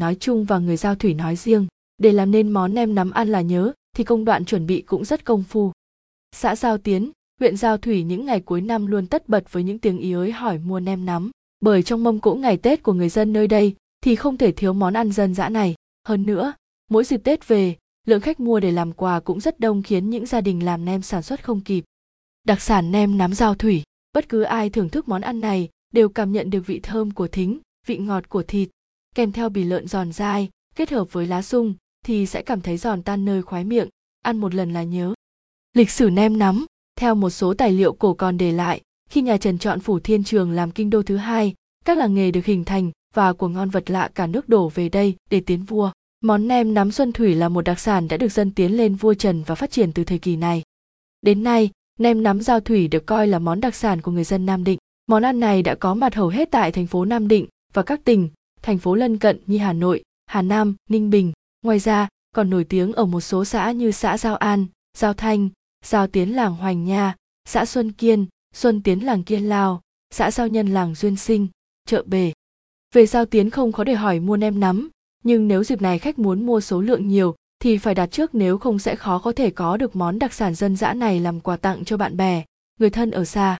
nói chung và người giao thủy nói riêng. Để làm nên món nem nắm ăn là nhớ, thì công đoạn chuẩn bị cũng rất công phu. Xã giao tiến, huyện giao thủy những ngày cuối năm luôn tất bật với những tiếng ý ới hỏi mua nem nắm. Bởi trong mâm cỗ ngày tết của người dân nơi đây, thì không thể thiếu món ăn dân dã này. Hơn nữa, mỗi dịp tết về, lượng khách mua để làm quà cũng rất đông khiến những gia đình làm nem sản xuất không kịp. Đặc sản nem nắm giao thủy, bất cứ ai thưởng thức món ăn này đều cảm nhận được vị thơm của thính, vị ngọt của thịt kèm theo bì lợn giòn dai, kết hợp với lá sung, thì sẽ cảm thấy giòn tan nơi khoái miệng. Ăn một lần là nhớ. Lịch sử nem nắm. Theo một số tài liệu cổ còn để lại, khi nhà trần chọn phủ thiên trường làm kinh đô thứ hai, các làng nghề được hình thành và của ngon vật lạ cả nước đổ về đây để tiến vua. Món nem nắm xuân thủy là một đặc sản đã được dân tiến lên vua trần và phát triển từ thời kỳ này. Đến nay, nem nắm giao thủy được coi là món đặc sản của người dân nam định. Món ăn này đã có mặt hầu hết tại thành phố nam định và các tỉnh thành phố lân cận như hà nội, hà nam, ninh bình. Ngoài ra, còn nổi tiếng ở một số xã như xã giao an, giao thanh, giao tiến làng hoành nha, xã xuân kiên, xuân tiến làng kiên lao, xã giao nhân làng duyên sinh, chợ bể về giao tiến không khó để hỏi mua nem nắm, nhưng nếu dịp này khách muốn mua số lượng nhiều, thì phải đặt trước nếu không sẽ khó có thể có được món đặc sản dân dã này làm quà tặng cho bạn bè, người thân ở xa.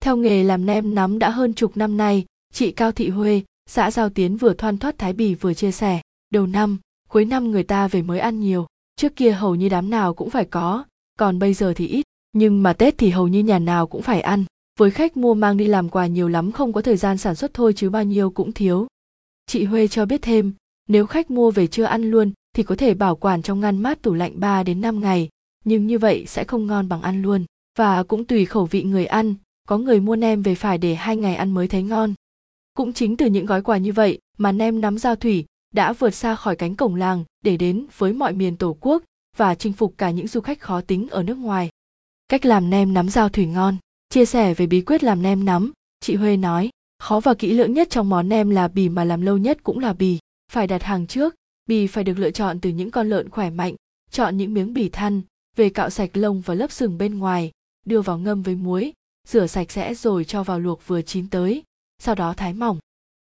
Theo nghề làm nem nắm đã hơn chục năm nay, chị cao thị huê xã giao tiến vừa thoăn thoát thái bì vừa chia sẻ đầu năm cuối năm người ta về mới ăn nhiều trước kia hầu như đám nào cũng phải có còn bây giờ thì ít nhưng mà tết thì hầu như nhà nào cũng phải ăn với khách mua mang đi làm quà nhiều lắm không có thời gian sản xuất thôi chứ bao nhiêu cũng thiếu chị huê cho biết thêm nếu khách mua về chưa ăn luôn thì có thể bảo quản trong ngăn mát tủ lạnh 3 đến 5 ngày, nhưng như vậy sẽ không ngon bằng ăn luôn. Và cũng tùy khẩu vị người ăn, có người mua nem về phải để hai ngày ăn mới thấy ngon. Cũng chính từ những gói quà như vậy mà nem nắm giao thủy đã vượt xa khỏi cánh cổng làng để đến với mọi miền tổ quốc và chinh phục cả những du khách khó tính ở nước ngoài. Cách làm nem nắm giao thủy ngon. Chia sẻ về bí quyết làm nem nắm, chị Huê nói, khó và kỹ lưỡng nhất trong món nem là bì mà làm lâu nhất cũng là bì. Phải đặt hàng trước, bì phải được lựa chọn từ những con lợn khỏe mạnh, chọn những miếng bì thăn, về cạo sạch lông và lớp sừng bên ngoài, đưa vào ngâm với muối, rửa sạch sẽ rồi cho vào luộc vừa chín tới, sau đó thái mỏng.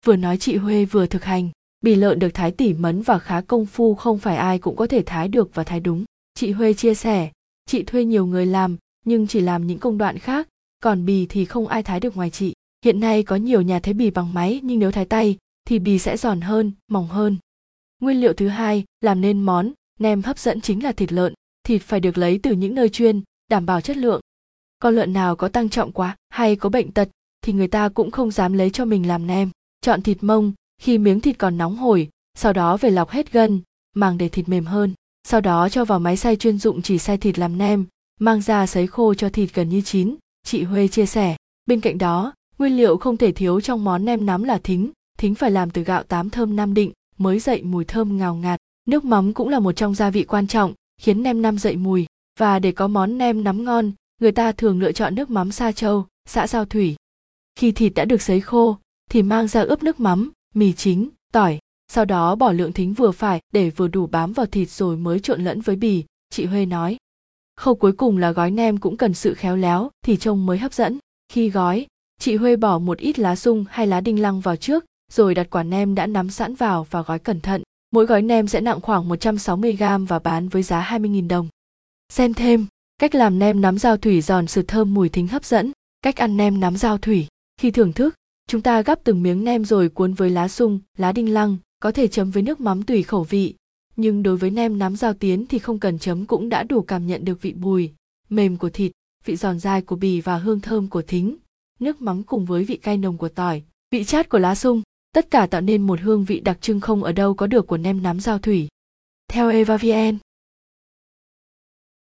Vừa nói chị Huê vừa thực hành, bì lợn được thái tỉ mấn và khá công phu không phải ai cũng có thể thái được và thái đúng. Chị Huê chia sẻ, chị thuê nhiều người làm nhưng chỉ làm những công đoạn khác, còn bì thì không ai thái được ngoài chị. Hiện nay có nhiều nhà thái bì bằng máy nhưng nếu thái tay thì bì sẽ giòn hơn, mỏng hơn. Nguyên liệu thứ hai làm nên món nem hấp dẫn chính là thịt lợn. Thịt phải được lấy từ những nơi chuyên, đảm bảo chất lượng. Con lợn nào có tăng trọng quá hay có bệnh tật thì người ta cũng không dám lấy cho mình làm nem. Chọn thịt mông khi miếng thịt còn nóng hổi, sau đó về lọc hết gân, màng để thịt mềm hơn. Sau đó cho vào máy xay chuyên dụng chỉ xay thịt làm nem, mang ra sấy khô cho thịt gần như chín. Chị Huê chia sẻ. Bên cạnh đó, nguyên liệu không thể thiếu trong món nem nắm là thính. Thính phải làm từ gạo tám thơm Nam Định, mới dậy mùi thơm ngào ngạt. Nước mắm cũng là một trong gia vị quan trọng, khiến nem nam dậy mùi. Và để có món nem nắm ngon, người ta thường lựa chọn nước mắm Sa Châu, xã Giao Thủy. Khi thịt đã được sấy khô, thì mang ra ướp nước mắm, mì chính, tỏi, sau đó bỏ lượng thính vừa phải để vừa đủ bám vào thịt rồi mới trộn lẫn với bì, chị Huê nói. Khâu cuối cùng là gói nem cũng cần sự khéo léo thì trông mới hấp dẫn. Khi gói, chị Huê bỏ một ít lá sung hay lá đinh lăng vào trước rồi đặt quả nem đã nắm sẵn vào và gói cẩn thận. Mỗi gói nem sẽ nặng khoảng 160g và bán với giá 20.000 đồng. Xem thêm, cách làm nem nắm dao thủy giòn sự thơm mùi thính hấp dẫn, cách ăn nem nắm dao thủy. Khi thưởng thức, chúng ta gắp từng miếng nem rồi cuốn với lá sung, lá đinh lăng, có thể chấm với nước mắm tùy khẩu vị. Nhưng đối với nem nắm giao tiến thì không cần chấm cũng đã đủ cảm nhận được vị bùi, mềm của thịt, vị giòn dai của bì và hương thơm của thính. Nước mắm cùng với vị cay nồng của tỏi, vị chát của lá sung tất cả tạo nên một hương vị đặc trưng không ở đâu có được của nem nắm giao thủy. Theo Eva VN